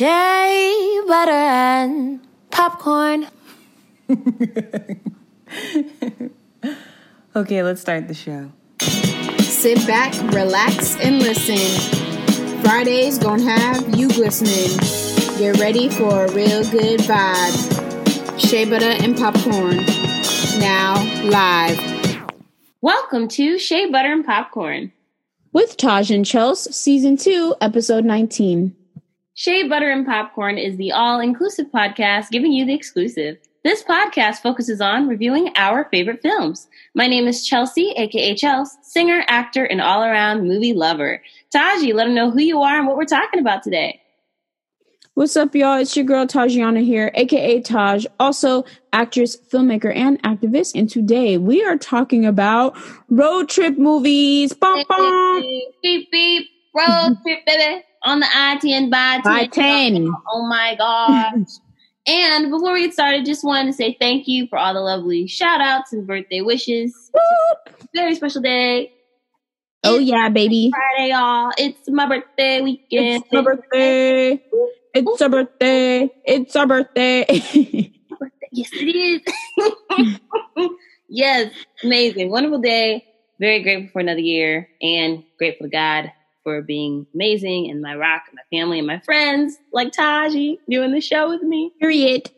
Shea butter and popcorn. okay, let's start the show. Sit back, relax, and listen. Fridays gonna have you glistening. Get ready for a real good vibe. Shea butter and popcorn. Now live. Welcome to Shea Butter and Popcorn. With Taj and Chels, Season 2, Episode 19. Shea Butter and Popcorn is the all inclusive podcast giving you the exclusive. This podcast focuses on reviewing our favorite films. My name is Chelsea, aka Chels, singer, actor, and all around movie lover. Taji, let them know who you are and what we're talking about today. What's up, y'all? It's your girl Tajiana here, aka Taj, also actress, filmmaker, and activist. And today we are talking about road trip movies. Bum, bum. Beep, beep, road trip, baby. On the I-10 by 10. By 10. Oh my gosh. and before we get started, just wanted to say thank you for all the lovely shout outs and birthday wishes. Very special day. Oh, It's yeah, baby. Friday, y'all. It's my birthday weekend. It's my birthday. It's our birthday. It's our birthday. Yes, it is. yes, amazing. Wonderful day. Very grateful for another year and grateful to God for being amazing and my rock and my family and my friends like Taji doing the show with me. Period.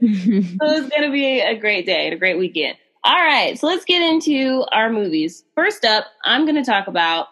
So it's going to be a great day and a great weekend. All right, so let's get into our movies. First up, I'm going to talk about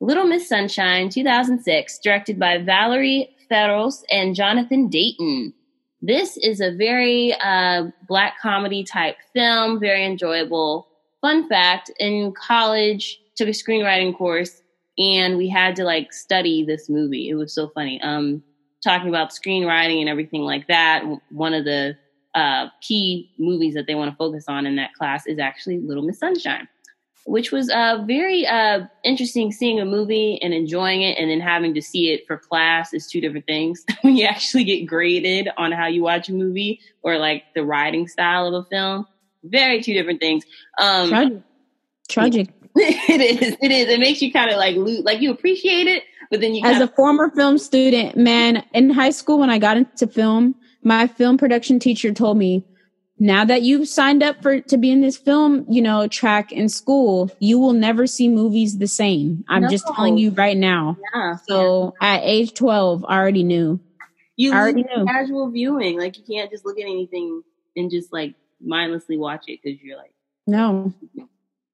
Little Miss Sunshine 2006, directed by Valerie Faris and Jonathan Dayton. This is a very uh, black comedy type film, very enjoyable. Fun fact in college, took a screenwriting course and we had to like study this movie. It was so funny. Um, talking about screenwriting and everything like that. One of the uh, key movies that they want to focus on in that class is actually Little Miss Sunshine, which was uh, very uh, interesting seeing a movie and enjoying it, and then having to see it for class is two different things. when you actually get graded on how you watch a movie or like the writing style of a film, very two different things. Um, Tragic. Tragic. it is. It is. It makes you kind of like lo- like you appreciate it, but then you As a former film student, man, in high school when I got into film, my film production teacher told me, now that you've signed up for to be in this film, you know, track in school, you will never see movies the same. I'm just telling you right now. yeah. So at age 12, I already knew. you already knew. casual viewing. Like you can't just look at anything and just like mindlessly watch it because you're like, No,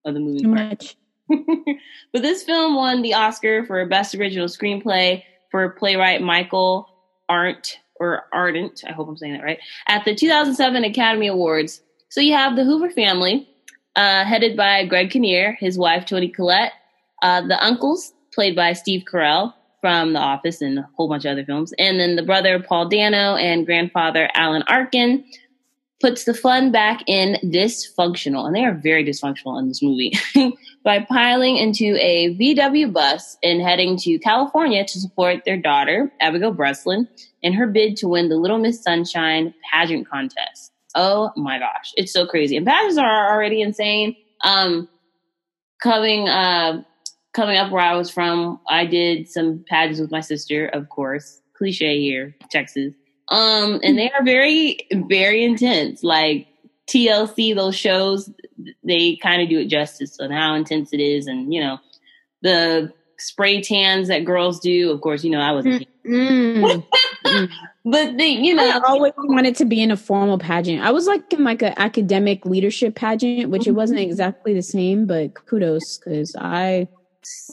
oh, the movie. too much. but this film won the Oscar for Best Original Screenplay for playwright Michael Arndt or Ardent. I hope I'm saying that right. At the 2007 Academy Awards. So you have the Hoover family, uh, headed by Greg Kinnear, his wife Toni Collette, uh, the uncles played by Steve Carell from The Office and a whole bunch of other films, and then the brother Paul Dano and grandfather Alan Arkin puts the fun back in dysfunctional, and they are very dysfunctional in this movie, by piling into a VW bus and heading to California to support their daughter, Abigail Breslin, in her bid to win the Little Miss Sunshine pageant contest. Oh my gosh, it's so crazy. And pageants are already insane. Um, coming, uh, coming up where I was from, I did some pageants with my sister, of course. Cliche here, Texas. Um, and they are very, very intense. Like TLC, those shows, they kind of do it justice on how intense it is. And, you know, the spray tans that girls do, of course, you know, I wasn't, Mm. but they, you know, I always wanted to be in a formal pageant. I was like in like an academic leadership pageant, which it wasn't exactly the same, but kudos because I.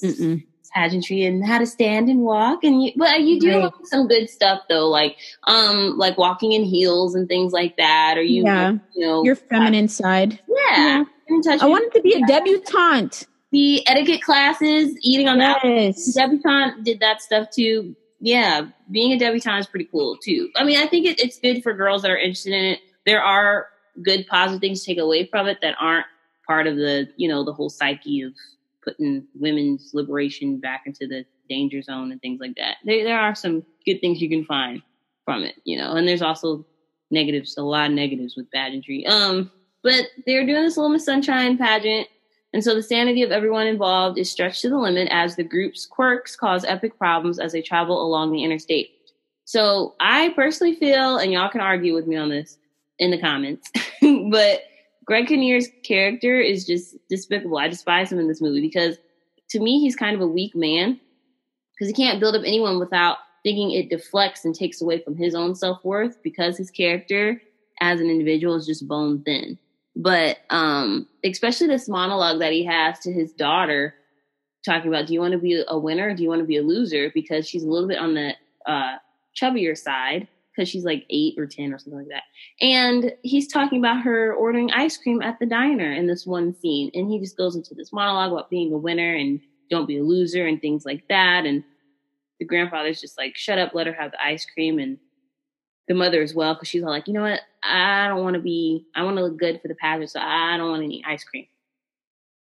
Mm-mm. Pageantry and how to stand and walk and you but you do Right. some good stuff though like um like walking in heels and things like that or you Yeah. you know Your feminine side. yeah, touch I wanted to be a debutante. the etiquette classes eating on the Yes. debutante did that stuff too yeah being a debutante is pretty cool too i mean i think it, it's good for girls that are interested in it there are good positive things to take away from it that aren't part of the you know the whole psyche of putting women's liberation back into the danger zone and things like that there, there are some good things you can find from it you know and there's also negatives a lot of negatives with pageantry um but they're doing this little miss sunshine pageant and so the sanity of everyone involved is stretched to the limit as the group's quirks cause epic problems as they travel along the interstate. So I personally feel, and y'all can argue with me on this in the comments, but Greg Kinnear's character is just despicable. I despise him in this movie because to me, he's kind of a weak man because he can't build up anyone without thinking it deflects and takes away from his own self worth because his character as an individual is just bone thin. But um, especially this monologue that he has to his daughter, talking about, do you want to be a winner or do you want to be a loser? Because she's a little bit on the uh, chubbier side because she's like eight or 10 or something like that. And he's talking about her ordering ice cream at the diner in this one scene. And he just goes into this monologue about being a winner and don't be a loser and things like that. And the grandfather's just like, shut up, let her have the ice cream. And the mother as well, because she's all like, you know what? I don't want to be, I want to look good for the pageant, so I don't want any ice cream.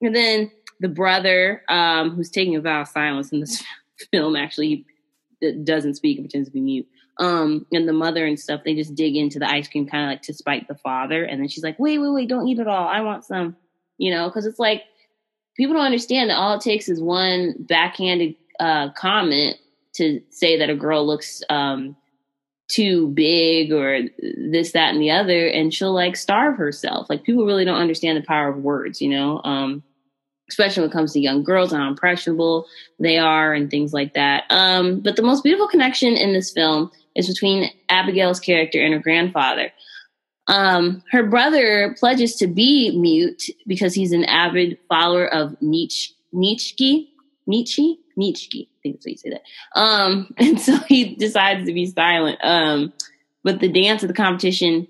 And then the brother, um, who's taking a vow of silence in this film, actually doesn't speak and pretends to be mute. Um, and the mother and stuff, they just dig into the ice cream kind of like to spite the father. And then she's like, wait, wait, wait, don't eat it all. I want some, you know, because it's like people don't understand that all it takes is one backhanded uh, comment to say that a girl looks um, too big or this, that, and the other, and she'll like starve herself. Like people really don't understand the power of words, you know. Um, especially when it comes to young girls and how impressionable they are and things like that. Um, but the most beautiful connection in this film is between Abigail's character and her grandfather. Um, her brother pledges to be mute because he's an avid follower of Nietzsche, Nietzsche, Nietzsche, Nietzsche. I think that's how you say that. Um, and so he decides to be silent. Um, but the dance of the competition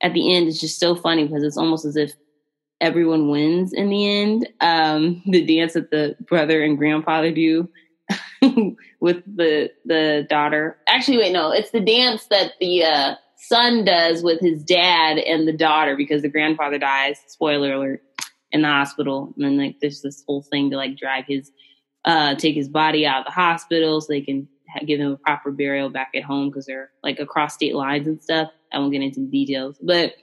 at the end is just so funny because it's almost as if everyone wins in the end. Um, the dance that the brother and grandfather do with the the daughter. Actually, wait, no, it's the dance that the uh, son does with his dad and the daughter because the grandfather dies. Spoiler alert! In the hospital, and then like there's this whole thing to like drag his, uh, take his body out of the hospital so they can give him a proper burial back at home because they're like across state lines and stuff. I won't get into the details, but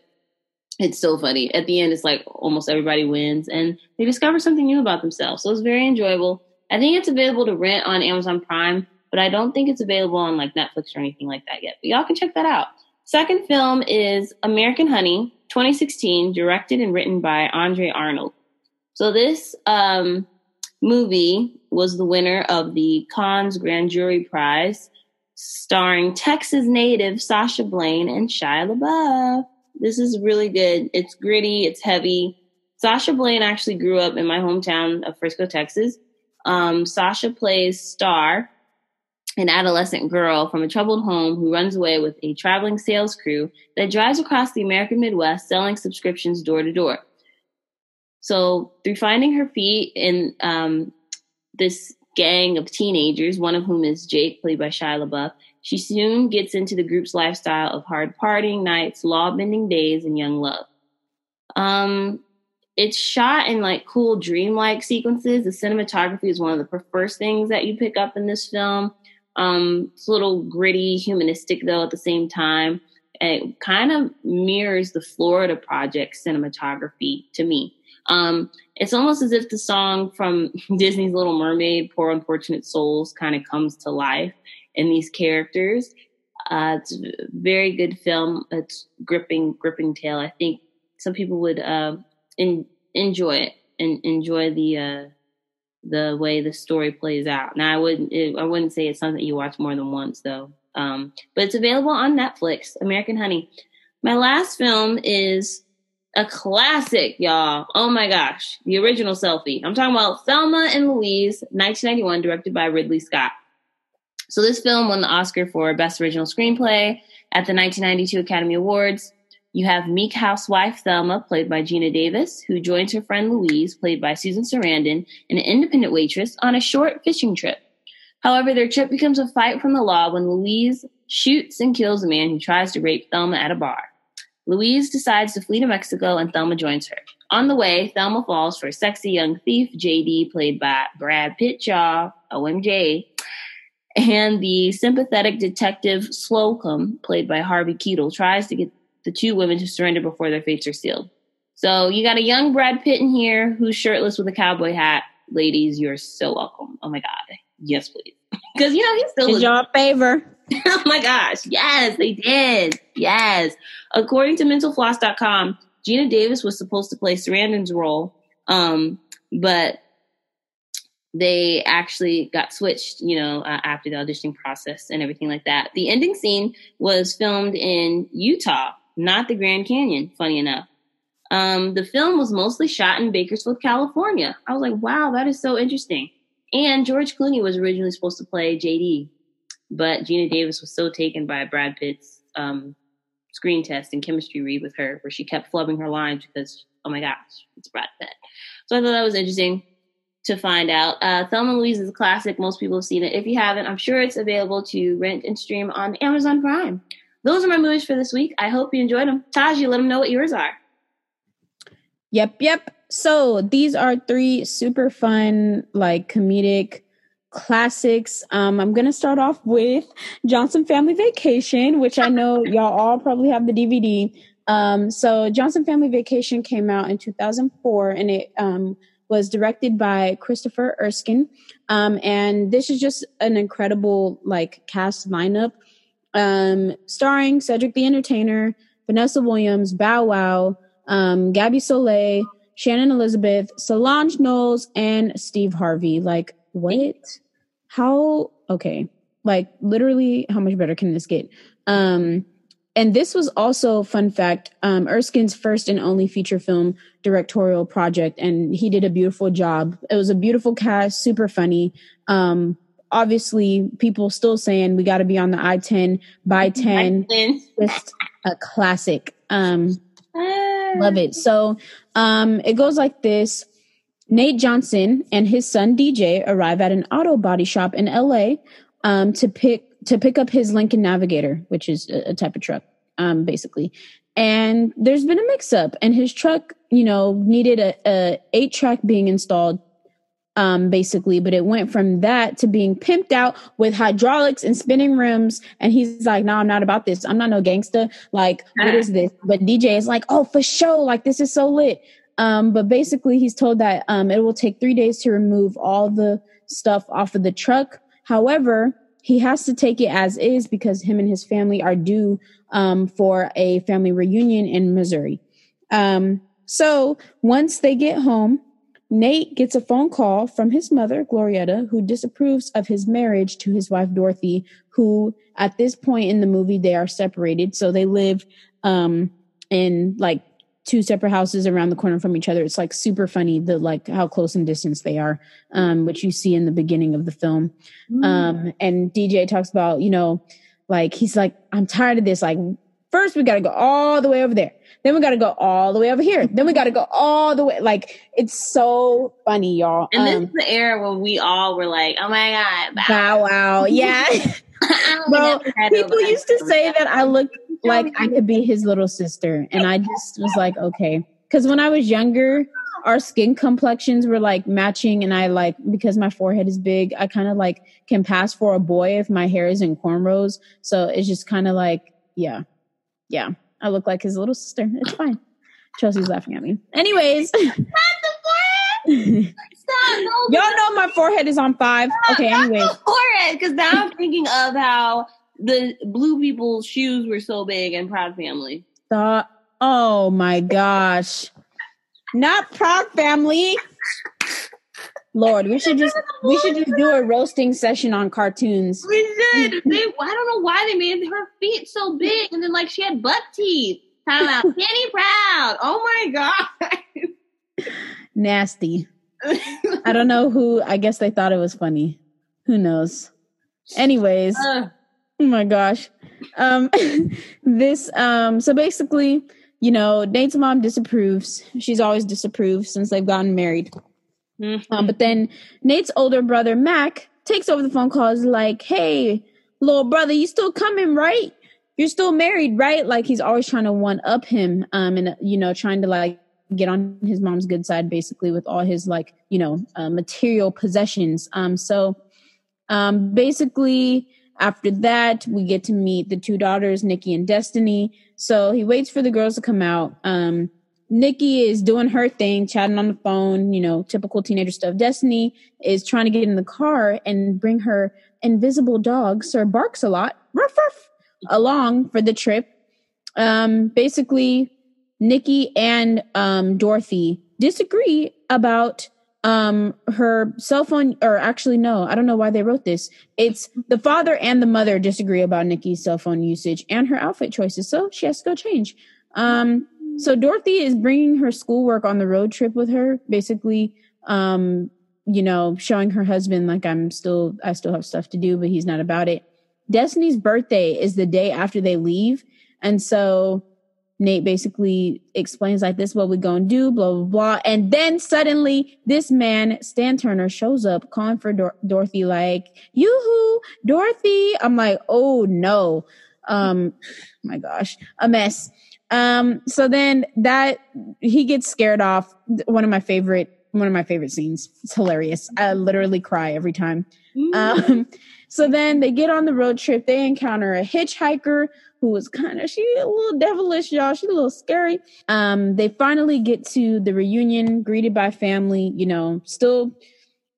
it's so funny. At the end, it's like almost everybody wins and they discover something new about themselves. So it's very enjoyable. I think it's available to rent on Amazon Prime, but I don't think it's available on like Netflix or anything like that yet. But y'all can check that out. Second film is American Honey, 2016, directed and written by Andre Arnold. So this um, movie was the winner of the Cannes Grand Jury Prize, starring Texas native Sasha Blaine and Shia LaBeouf. This is really good. It's gritty, it's heavy. Sasha Blaine actually grew up in my hometown of Frisco, Texas. Um, Sasha plays Star, an adolescent girl from a troubled home who runs away with a traveling sales crew that drives across the American Midwest selling subscriptions door to door. So, through finding her feet in um, this gang of teenagers, one of whom is Jake, played by Shia LaBeouf, she soon gets into the group's lifestyle of hard partying nights, law bending days, and young love. Um, it's shot in like cool dreamlike sequences. The cinematography is one of the first things that you pick up in this film. Um, it's a little gritty, humanistic though at the same time. And It kind of mirrors the Florida Project cinematography to me. Um, it's almost as if the song from Disney's Little Mermaid, Poor Unfortunate Souls, kind of comes to life in these characters. Uh, it's a very good film. It's gripping, gripping tale. I think some people would uh, in, enjoy it and enjoy the uh, the way the story plays out. Now, I wouldn't it, I wouldn't say it's something you watch more than once though. Um, but it's available on Netflix. American Honey. My last film is a classic, y'all. Oh my gosh, the original selfie. I'm talking about Thelma and Louise, 1991, directed by Ridley Scott. So this film won the Oscar for Best Original Screenplay at the 1992 Academy Awards. You have meek housewife Thelma, played by Geena Davis, who joins her friend Louise, played by Susan Sarandon, an independent waitress, on a short fishing trip. However, their trip becomes a fight from the law when Louise shoots and kills a man who tries to rape Thelma at a bar. Louise decides to flee to Mexico and Thelma joins her. On the way, Thelma falls for a sexy young thief, JD, played by Brad Pitt, y'all, OMJ, and the sympathetic detective Slocum, played by Harvey Keitel, tries to get the two women to surrender before their fates are sealed. So you got a young Brad Pitt in here who's shirtless with a cowboy hat. Ladies, you're so welcome. Oh my God. Yes, please. because you know he's still Did y'all favor? oh my gosh. Yes, they did. Yes. According to mentalfloss.com, Geena Davis was supposed to play Sarandon's role, um, but they actually got switched, you know, uh, after the auditioning process and everything like that. The ending scene was filmed in Utah, not the Grand Canyon, funny enough. Um, the film was mostly shot in Bakersfield, California. I was like, wow, that is so interesting. And George Clooney was originally supposed to play JD, but Geena Davis was so taken by Brad Pitt's um, screen test and chemistry read with her, where she kept flubbing her lines because, oh my gosh, it's Brad Pitt. So I thought that was interesting to find out. Uh, Thelma and Louise is a classic. Most people have seen it. If you haven't, I'm sure it's available to rent and stream on Amazon Prime. Those are my movies for this week. I hope you enjoyed them. Taji, let them know what yours are. Yep, yep. So these are three super fun, like comedic classics. Um, I'm gonna start off with Johnson Family Vacation, which I know y'all all probably have the DVD. Um, so Johnson Family Vacation came out in 2004, and it um, was directed by Christopher Erskin. Um, and this is just an incredible like cast lineup, um, starring Cedric the Entertainer, Vanessa Williams, Bow Wow, um, Gabby Soleil, Shannon Elizabeth, Solange Knowles, and Steve Harvey. Like, what? How? Okay. Like, literally, how much better can this get? Um, and this was also, fun fact, um, Erskin's first and only feature film directorial project, and he did a beautiful job. It was a beautiful cast, super funny. Um, obviously, people still saying we got to be on the I 10 by 10. Just a classic. Um, Love it. So um, it goes like this. Nate Johnson and his son DJ arrive at an auto body shop in LA um, to pick to pick up his Lincoln Navigator, which is a, a type of truck, um, basically. And there's been a mix up, and his truck, you know, needed a, a eight track being installed um, basically, but it went from that to being pimped out with hydraulics and spinning rims. And he's like, no, I'm not about this. I'm not no gangster. Like, what is this? But DJ is like, oh, for sure. Like, this is so lit. Um, but basically, he's told that um, it will take three days to remove all the stuff off of the truck. However, he has to take it as is because him and his family are due um, for a family reunion in Missouri. Um, so once they get home, Nate gets a phone call from his mother, Glorietta, who disapproves of his marriage to his wife, Dorothy, who at this point in the movie, they are separated. So they live um, in like two separate houses around the corner from each other. It's like super funny, the like how close in distance they are, um, which you see in the beginning of the film. Mm. Um, and DJ talks about, you know, like he's like, I'm tired of this. Like, first we got to go all the way over there then we got to go all the way over here. Then we got to go all the way. Like it's so funny, y'all. And um, this is the era when we all were like, "Oh my god, bow, wow, yeah." well, people used to say that I looked like I could be his little sister, and I just was like, okay. Because when I was younger, our skin complexions were like matching, and I like because my forehead is big, I kind of like can pass for a boy if my hair is in cornrows. So it's just kind of like, yeah, yeah. I look like his little sister. It's fine. Chelsea's laughing at me. Anyways. Not the forehead. Stop. No, Y'all know my forehead is on five. Okay, anyways. forehead, because now I'm thinking of how the blue people's shoes were so big in Proud Family. Stop. Oh my gosh. Not Proud Family. Lord, we should just we should just do a roasting session on cartoons. We should. They, I don't know why they made her feet so big, and then like she had butt teeth. Talking about Penny Proud. Oh my god. Nasty. I don't know who. I guess they thought it was funny. Who knows? Anyways, uh. oh my gosh. Um, this um. So basically, you know, Nate's mom disapproves. She's always disapproved since they've gotten married. Mm-hmm. Um, but then Nate's older brother, Mac, takes over the phone call, is like, hey, little brother, you still coming, right? You're still married, right? Like he's always trying to one up him, um, and you know, trying to like get on his mom's good side, basically, with all his like, you know, uh, material possessions. Um, so, um, basically, after that, we get to meet the two daughters, Nikki and Destiny. So he waits for the girls to come out. Um, Nikki is doing her thing, chatting on the phone, you know, typical teenager stuff. Destiny is trying to get in the car and bring her invisible dog, Sir Barks a lot, ruff, ruff, along for the trip. Um, basically, Nikki and um, Dorothy disagree about um her cell phone or actually no i don't know why they wrote this it's the father and the mother disagree about nikki's cell phone usage and her outfit choices so she has to go change um so dorothy is bringing her schoolwork on the road trip with her basically um you know showing her husband like i'm still i still have stuff to do but he's not about it destiny's birthday is the day after they leave and so Nate basically explains like this what we're gonna do, blah blah blah, and then suddenly this man Stan Turner shows up calling for Dor- Dorothy like yoo-hoo Dorothy. I'm like oh no, um, my gosh, a mess. Um, so then that he gets scared off. One of my favorite one of my favorite scenes. It's hilarious. I literally cry every time. Um, so then they get on the road trip. They encounter a hitchhiker who was kind of she a little devilish, y'all. She's a little scary. Um, they finally get to the reunion, greeted by family. You know, still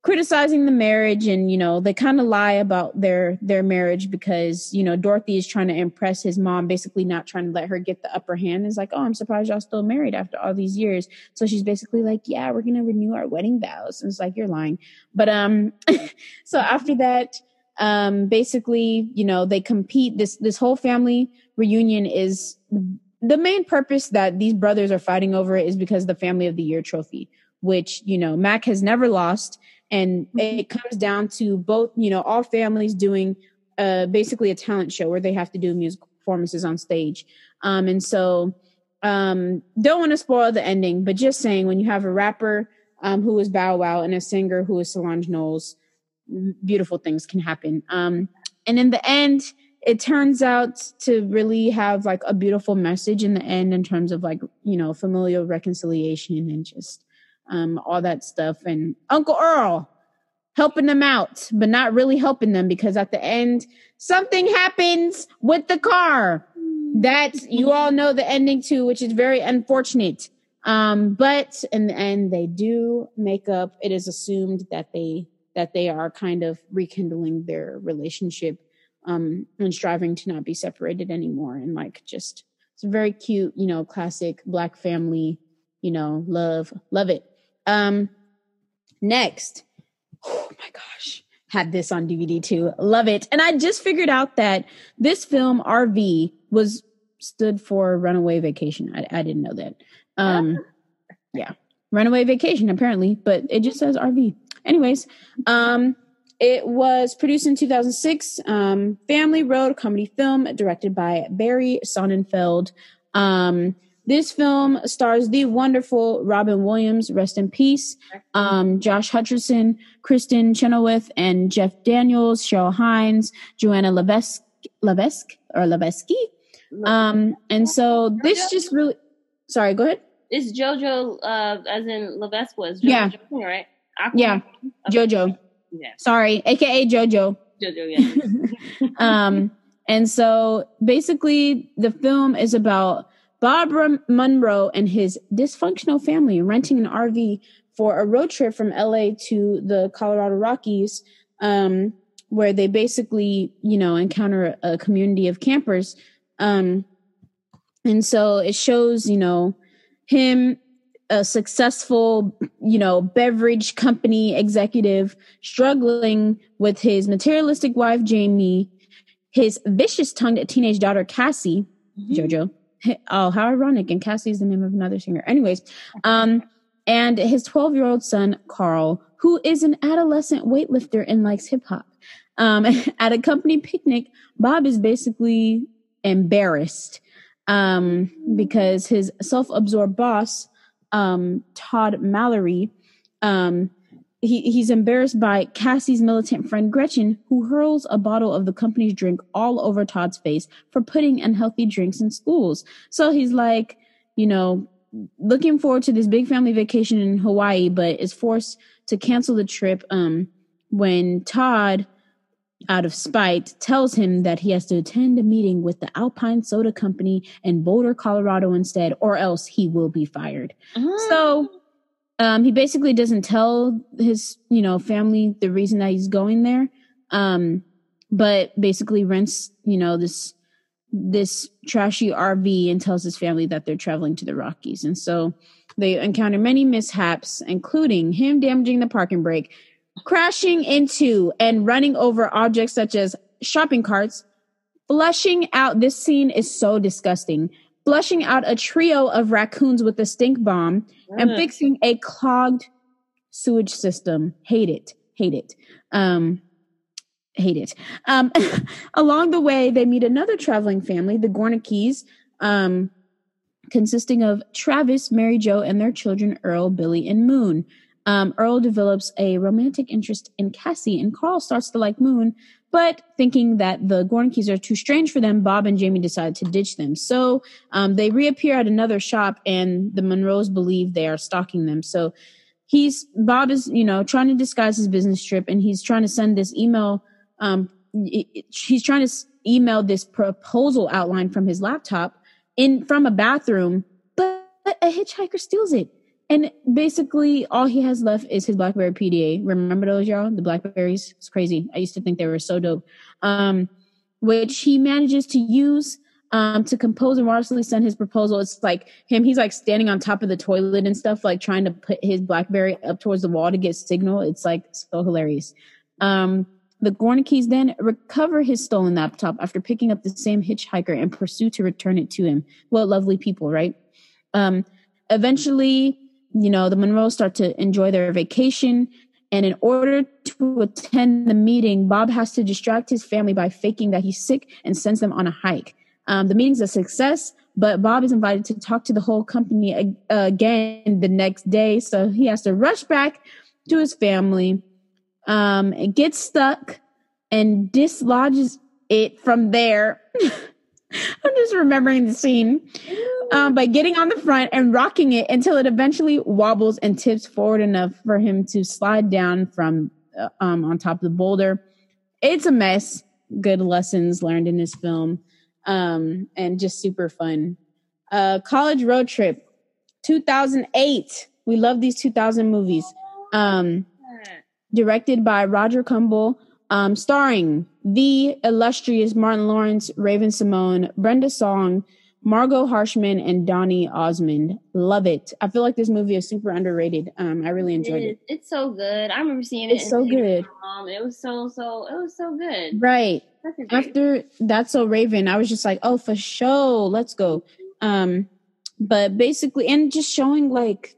criticizing the marriage, and you know they kind of lie about their their marriage because you know Dorothy is trying to impress his mom, basically not trying to let her get the upper hand. Is like, oh, I'm surprised y'all still married after all these years. So she's basically like, yeah, we're gonna renew our wedding vows. And it's like you're lying, but um, so after that um basically you know they compete this this whole family reunion is the main purpose that these brothers are fighting over is because the family of the year trophy which you know mac has never lost and mm-hmm. it comes down to both you know all families doing uh basically a talent show where they have to do music performances on stage um and so um don't want to spoil the ending but just saying when you have a rapper um who is bow wow and a singer who is solange knowles beautiful things can happen. Um, and in the end, it turns out to really have like a beautiful message in the end in terms of like you know familial reconciliation and just um, all that stuff. And Uncle Earl helping them out, but not really helping them because at the end something happens with the car that you all know the ending to, which is very unfortunate. Um, but in the end, they do make up. It is assumed that they that they are kind of rekindling their relationship um, and striving to not be separated anymore. And like, just it's very cute, you know, classic black family, you know, love, love it. Um, next, oh my gosh, had this on DVD too, love it. And I just figured out that this film RV was stood for Runaway Vacation. I, I didn't know that. Um, yeah, Runaway Vacation apparently, but it just says RV. Anyways, um, it was produced in 2006. Um, family road comedy film directed by Barry Sonnenfeld. Um, this film stars the wonderful Robin Williams, rest in peace, um, Josh Hutcherson, Kristin Chenoweth, and Jeff Daniels, Cheryl Hines, Joanna Levesque, Levesque or Levesque. Um, and so this just really, sorry, go ahead. It's JoJo, uh, as in Levesque was. JoJo yeah. right? Aquaman? Yeah. Jojo. Yeah. Sorry, aka Jojo. Jojo, yeah. um, and so basically, the film is about Barbara Monroe and his dysfunctional family renting an RV for a road trip from LA to the Colorado Rockies, um, where they basically, you know, encounter a community of campers. Um, and so it shows, you know, him a successful, you know, beverage company executive struggling with his materialistic wife, Jamie, his vicious tongued teenage daughter, Cassie, mm-hmm. JoJo. Oh, how ironic. And Cassie is the name of another singer. Anyways, um, and his 12 year old son, Carl, who is an adolescent weightlifter and likes hip hop. Um, at a company picnic, Bob is basically embarrassed um, because his self absorbed boss um, Todd Mallory, um, he, he's embarrassed by Cassie's militant friend Gretchen, who hurls a bottle of the company's drink all over Todd's face for putting unhealthy drinks in schools. So he's like, you know, looking forward to this big family vacation in Hawaii, but is forced to cancel the trip um, when Todd out of spite, tells him that he has to attend a meeting with the Alpine Soda Company in Boulder, Colorado instead, or else he will be fired. Uh-huh. So um, he basically doesn't tell his, you know, family the reason that he's going there. Um, but basically rents, you know, this this trashy RV and tells his family that they're traveling to the Rockies. And so they encounter many mishaps, including him damaging the parking brake, crashing into and running over objects such as shopping carts, flushing out. This scene is so disgusting. Flushing out a trio of raccoons with a stink bomb and fixing a clogged sewage system. Hate it. Hate it. Um, hate it. Um, along the way, they meet another traveling family, the Gornikes, um, consisting of Travis, Mary Jo, and their children, Earl, Billy, and Moon. Um, Earl develops a romantic interest in Cassie, and Carl starts to like Moon, but thinking that the Gornikes are too strange for them, Bob and Jamie decide to ditch them. So um, they reappear at another shop, and the Monroes believe they are stalking them. So he's Bob is you know trying to disguise his business trip, and he's trying to send this email. Um, he's trying to email this proposal outline from his laptop in from a bathroom, but a hitchhiker steals it. And basically, all he has left is his BlackBerry PDA. Remember those, y'all? The Blackberries? It's crazy. I used to think they were so dope. Um, which he manages to use um, to compose and modestly send his proposal. It's like him, he's like standing on top of the toilet and stuff, like trying to put his Blackberry up towards the wall to get signal. It's like so hilarious. Um, the Gornikes then recover his stolen laptop after picking up the same hitchhiker and pursue to return it to him. What lovely people, right? Um, eventually, you know, the Monroes start to enjoy their vacation. And in order to attend the meeting, Bob has to distract his family by faking that he's sick and sends them on a hike. Um, the meeting's a success, but Bob is invited to talk to the whole company ag- again the next day. So he has to rush back to his family, um, and gets stuck and dislodges it from there. I'm just remembering the scene um, by getting on the front and rocking it until it eventually wobbles and tips forward enough for him to slide down from uh, um, on top of the boulder. It's a mess. Good lessons learned in this film, um, and just super fun. Uh, college road trip, 2008. We love these 2000 movies. Um, directed by Roger Kumble, um, starring the illustrious Martin Lawrence, Raven-Symoné, Brenda Song, Margot Harshman, and Donny Osmond. Love it. I feel like this movie is super underrated. Um, I really enjoyed it. It- It's so good. I remember seeing it. It's so good. Mom. It was so so. It was so good. Right. That's. After That's So Raven, I was just like, oh, for sure, let's go. Um, but basically, and just showing like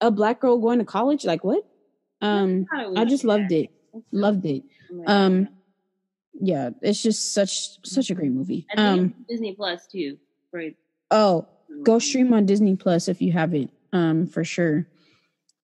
a black girl going to college, like what? Um, I just loved it. Loved it. Um, yeah, it's just such such a great movie. Um, Disney Plus too. Right. oh, go stream on Disney Plus if you have it. Um, for sure.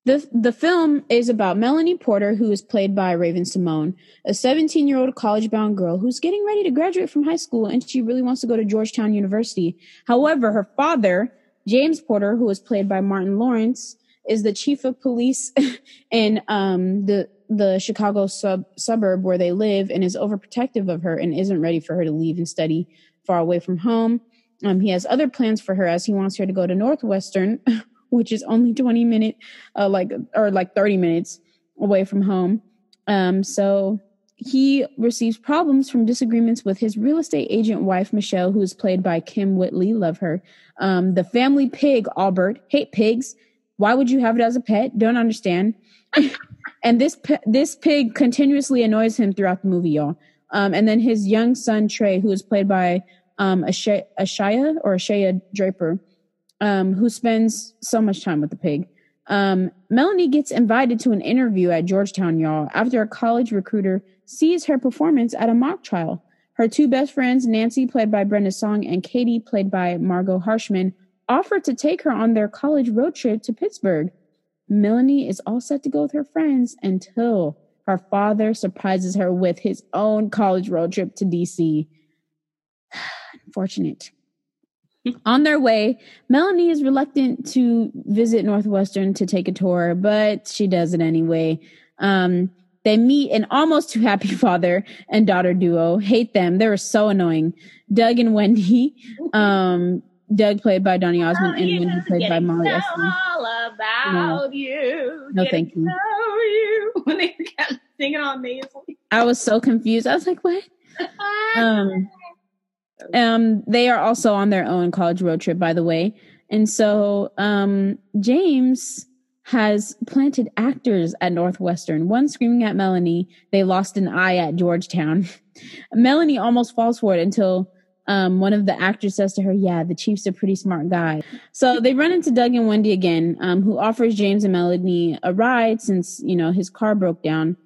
The the film is about Melanie Porter, who is played by Raven-Symoné, a 17 year old college bound girl who's getting ready to graduate from high school, and she really wants to go to Georgetown University. However, her father, James Porter, who is played by Martin Lawrence, is the chief of police in um the the Chicago sub suburb where they live, and is overprotective of her and isn't ready for her to leave and study far away from home. Um, he has other plans for her as he wants her to go to Northwestern, which is only 20 minute, uh, like, or like 30 minutes away from home. Um, so he receives problems from disagreements with his real estate agent wife, Michelle, who is played by Kym Whitley. Love her. Um, the family pig, Albert. Hate pigs. Why would you have it as a pet? Don't understand. and this, this pig continuously annoys him throughout the movie, y'all. Um, and then his young son, Trey, who is played by um, Ashay- Ashaya or Ashaya Draper, um, who spends so much time with the pig. Um, Melanie gets invited to an interview at Georgetown, y'all, after a college recruiter sees her performance at a mock trial. Her two best friends, Nancy, played by Brenda Song, and Katie, played by Margot Harshman, offer to take her on their college road trip to Pittsburgh. Melanie is all set to go with her friends until her father surprises her with his own college road trip to DC. Unfortunate. On their way, Melanie is reluctant to visit Northwestern to take a tour, but she does it anyway. Um, they meet an almost too happy father and daughter duo. Hate them. They were so annoying. Doug and Wendy. Um, Doug played by Donny Osmond and Wendy played by Molly Eston. All about you. No, Getting thank you. know you. When they kept singing on nasally. I was so confused. I was like, what? um, um, they are also on their own college road trip, by the way. And so um, James has planted actors at Northwestern, one screaming at Melanie, they lost an eye at Georgetown. Melanie almost falls for it until um, one of the actors says to her, Yeah, the chief's a pretty smart guy. So they run into Doug and Wendy again, um, who offers James and Melanie a ride since, you know, his car broke down.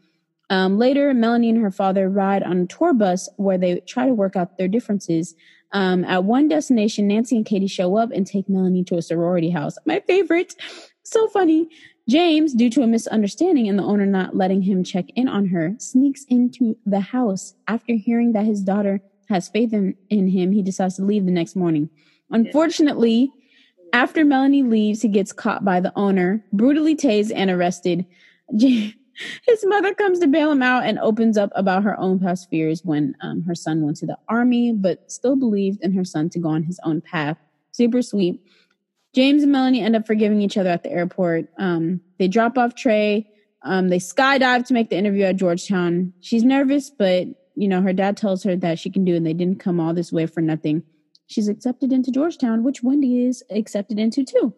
Um, later, Melanie and her father ride on a tour bus where they try to work out their differences. Um, at one destination, Nancy and Katie show up and take Melanie to a sorority house. My favorite. So funny. James, due to a misunderstanding and the owner not letting him check in on her, sneaks into the house. After hearing that his daughter has faith in, in him, he decides to leave the next morning. Unfortunately, after Melanie leaves, he gets caught by the owner, brutally tased and arrested. His mother comes to bail him out and opens up about her own past fears when um, her son went to the army, but still believed in her son to go on his own path. Super sweet. James and Melanie end up forgiving each other at the airport. Um, they drop off Trey. Um, they skydive to make the interview at Georgetown. She's nervous, but you know her dad tells her that she can do, and they didn't come all this way for nothing. She's accepted into Georgetown, which Wendy is accepted into too.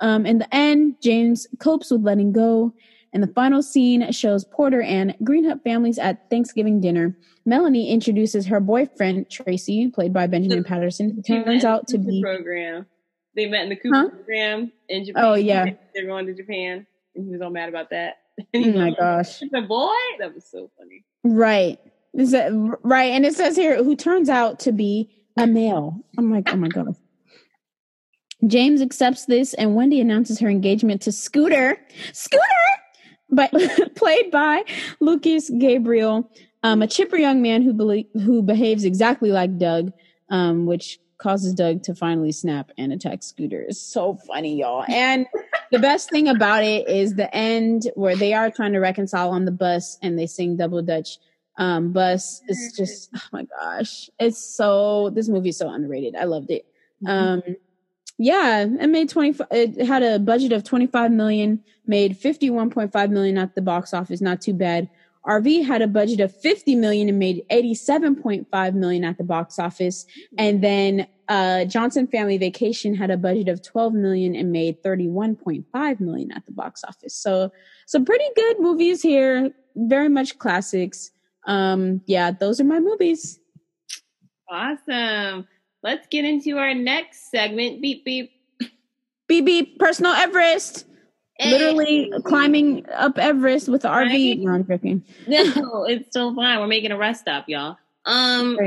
Um, in the end, James copes with letting go and the final scene shows Porter and Greenhut families at Thanksgiving dinner. Melanie introduces her boyfriend, Tracy, played by Benjamin Patterson, who turns out to be. Program. They met in the Cooper huh? program in Japan. Oh, yeah. They're going to Japan, and he was all mad about that. oh, my gosh. The boy? That was so funny. Right. Is that right? And it says here, who turns out to be a male. I'm like, oh my God. James accepts this, and Wendy announces her engagement to Scooter. Scooter! but played by Lucas Grabeel, um, a chipper young man who who behaves exactly like Doug, um, which causes Doug to finally snap and attack Scooter. It's so funny, y'all. And the best thing about it is the end where they are trying to reconcile on the bus and they sing double dutch um, bus. It's just oh my gosh, it's so this movie is so underrated. I loved it. Mm-hmm. Um, yeah, it made 20 it had a budget of 25 million, made 51.5 million at the box office, not too bad. RV had a budget of 50 million and made 87.5 million at the box office. And then uh, Johnson Family Vacation had a budget of 12 million and made 31.5 million at the box office. So some pretty good movies here, very much classics. Um, yeah, those are my movies. Awesome. Let's get into our next segment. Beep beep. Beep beep. Personal Everest. Hey. Literally climbing up Everest with the right? RV. No, I'm joking. No, it's still fine. We're making a rest stop, y'all. Um,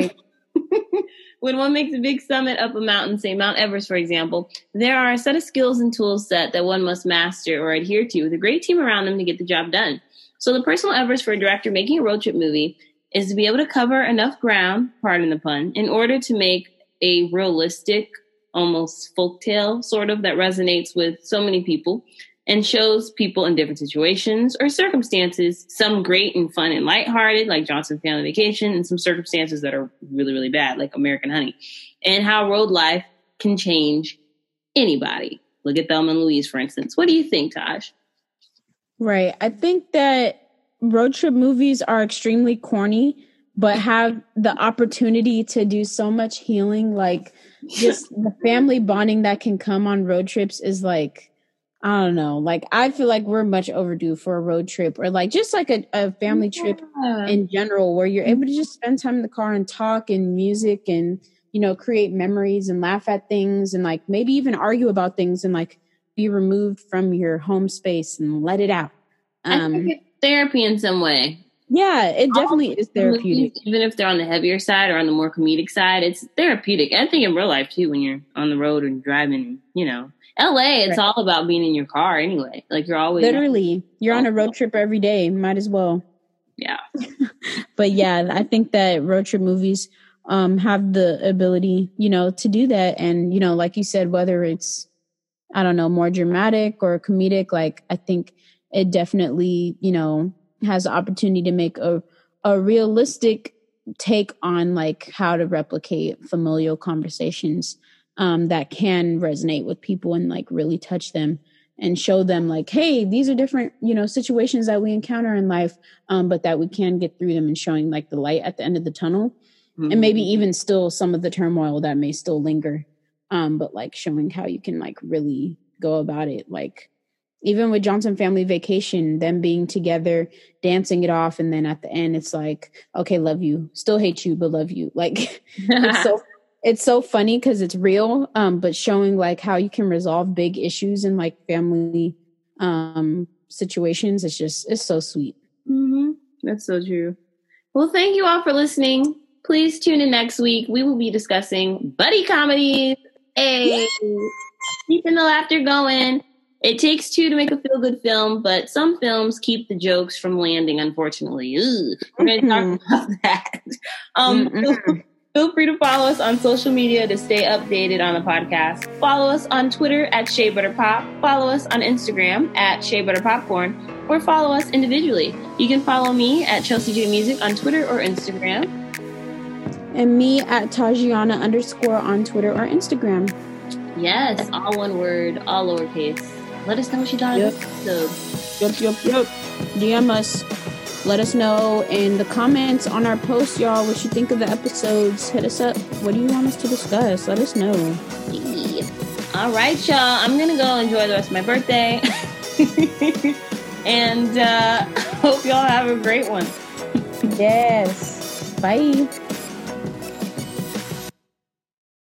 when one makes a big summit up a mountain, say Mount Everest, for example, there are a set of skills and tools set that one must master or adhere to with a great team around them to get the job done. So the personal Everest for a director making a road trip movie is to be able to cover enough ground, pardon the pun, in order to make a realistic, almost folktale sort of that resonates with so many people and shows people in different situations or circumstances, some great and fun and lighthearted, like Johnson Family Vacation, and some circumstances that are really, really bad, like American Honey, and how road life can change anybody. Look at Thelma and Louise, for instance. What do you think, Taj? Right. I think that road trip movies are extremely corny but have the opportunity to do so much healing like just the family bonding that can come on road trips is like I don't know. Like I feel like we're much overdue for a road trip or like just like a, a family yeah. trip in general where you're able to mm-hmm. just spend time in the car and talk and music and you know create memories and laugh at things and like maybe even argue about things and like be removed from your home space and let it out. Um, I think it's therapy in some way. Yeah, it definitely is therapeutic. even if they're on the heavier side or on the more comedic side, it's therapeutic. I think in real life too, when you're on the road and driving, you know, LA, it's right. all about being in your car anyway. Like you're always literally you're on a road trip every day. Might as well. Yeah. but yeah, I think that road trip movies um have the ability, you know, to do that. And, you know, like you said, whether it's I don't know, more dramatic or comedic, like I think it definitely, you know, has the opportunity to make a a realistic take on like how to replicate familial conversations um, that can resonate with people and like really touch them and show them like hey these are different you know situations that we encounter in life um, but that we can get through them and showing like the light at the end of the tunnel. And maybe even still some of the turmoil that may still linger um but like showing how you can like really go about it like even with johnson family vacation them being together dancing it off and then at the end it's like okay love you still hate you but love you like it's so it's so funny because it's real um but showing like how you can resolve big issues in like family um situations it's just it's so sweet hmm That's so true. Well, thank you all for listening. Please tune in next week. We will be discussing buddy comedies. Hey, keeping the laughter going. It takes two to make a feel good film, but some films keep the jokes from landing, unfortunately. We're going to talk about that. Um. Feel free to follow us on social media to stay updated on the podcast. Follow us on Twitter at Shea Butter Pop. Follow us on Instagram at Shea Butter Popcorn, or follow us individually. You can follow me at Chelsea J Music on Twitter or Instagram. And me at tajiana underscore on twitter or instagram Yes, all one word, all lowercase. Let us know what you thought Yep. of this episode. Yup, yup, yup. DM us. Let us know in the comments on our post, y'all, what you think of the episodes. Hit us up. What do you want us to discuss? Let us know. Yeah. All right, y'all. I'm gonna go enjoy the rest of my birthday, and uh, hope y'all have a great one. Yes. Bye.